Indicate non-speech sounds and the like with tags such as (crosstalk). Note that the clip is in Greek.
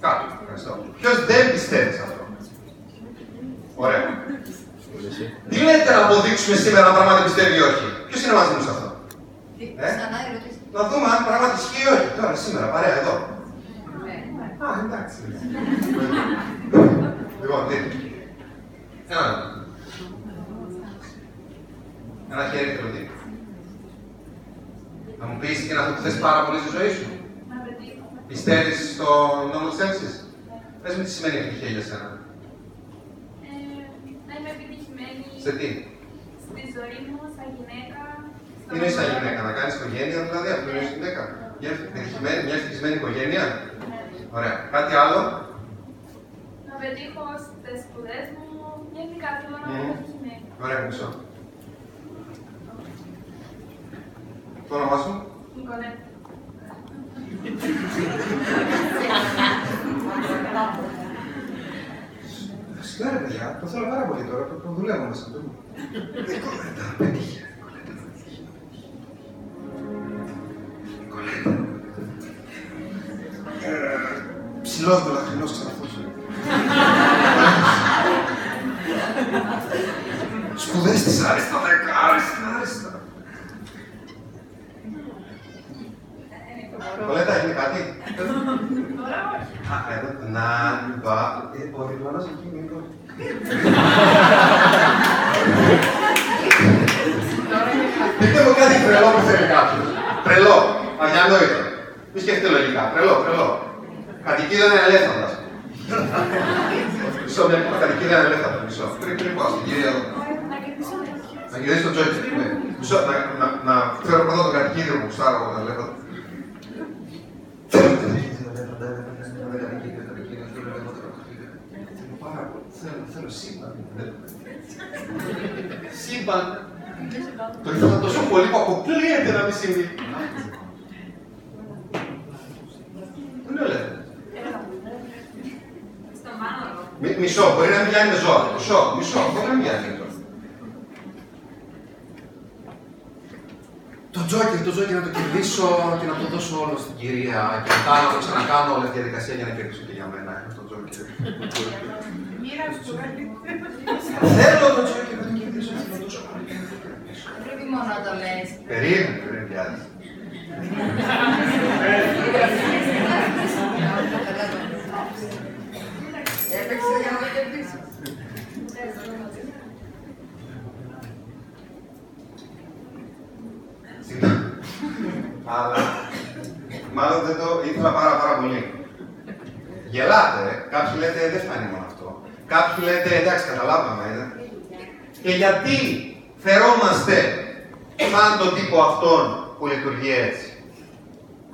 Κάτω. Ευχαριστώ. Ποιος δεν πιστεύει σε αυτό; Ωραία. Τι λέτε να αποδείξουμε σήμερα αν πράγματι πιστεύει ή όχι; Ποιος είναι μαζί μου σε αυτό. Ε; Να δούμε αν πράγματι ισχύει ή όχι. Τώρα, σήμερα, παρέα εδώ. Α, εντάξει. λοιπόν, τι. Ένα λεπτό. Ένα χέρι τι. Να μου πεις και αυτό που θες πάρα πολύ στη ζωή σου; Πιστεύεις στο νόμο της Έλξης. Πες μου τι σημαίνει επιτυχία για σένα. Ε, να είμαι επιτυχημένη. Σε τι; Στη ζωή μου, σαν γυναίκα. Τι είναι σαν γυναίκα, να κάνεις οικογένεια δηλαδή, αυτό είναι γυναίκα. Μια ευτυχισμένη, μια ευτυχισμένη οικογένεια. Ωραία. Κάτι άλλο; Να πετύχω στις σπουδές μου. Γενικά θέλω να είμαι επιτυχημένη. Ωραία, μισό. Το όνομά σου; Νικολέτη. Συγγνώμη, παιδιά, το θέλω πάρα πολύ τώρα, το, το δουλεύω μέσα του. Νικολέτα, πετύχε. Νικολέτα. Ψηλός με λαχρινός ξαναφούς. (laughs) Σπουδές της άριστα, κάτι. Α, εδώ, να, μπα, ε, ο διπλανός εκεί είναι εδώ. Πείτε μου κάτι τρελό που θέλει κάποιος. Τρελό, αδιανόητο. Μη σκέφτεται λογικά. Τρελό, τρελό. Κατοικίδα είναι ελέφαντας. Μισό, μια κατοικίδα είναι ελέφαντας. Μισό. Πριν, πριν πάω στην κυρία εδώ. Να κερδίσει το τζόκερ. Ναι. Μισό, να, να, να φέρω πρώτα το κατοικίδιο που γουστάρω εγώ τα ελέφαντα. Θέλω το κατοικίδιο, ελέφαντα, ελέφαντα, ελέφαντα, κατοικίδιο, κατοικίδιο, θέλω ελέφαντα, κατοικίδιο. Θέλω πάρα πολύ. Θέλω, θέλω σύμπαν. Σύμπαν. Το ήθελα τόσο πολύ που αποκλείεται να μην συμβεί. Πού είναι ο ελέφαντας. Στον Μάνολο. Μι- Μισό, μπορεί να μιλάει με ζώα. Μισό, μισό, μπορεί να μιλάει με ζώα. Το τζόκερ, το τζόκερ να το κερδίσω και να το δώσω όλο στην κυρία και μετά να το ξανακάνω όλη τη διαδικασία για να κερδίσω και για μένα. Έχω το τζόκερ. Θέλω το τζόκερ να το κερδίσω, θέλω τόσο πολύ να το κερδίσω. Πρέπει μόνο να το λες. Περίμενε, περίμενε, πιάζει. Έπαιξε για να το κερδίσει. Συγγνώμη. Αλλά μάλλον δεν το ήθελα πάρα πάρα πολύ. Γελάτε, ε. κάποιοι λέτε δεν φτάνει μόνο αυτό. Κάποιοι λέτε εντάξει καταλάβαμε, είδα. Και γιατί φερόμαστε σαν τον τύπο αυτόν που λειτουργεί έτσι.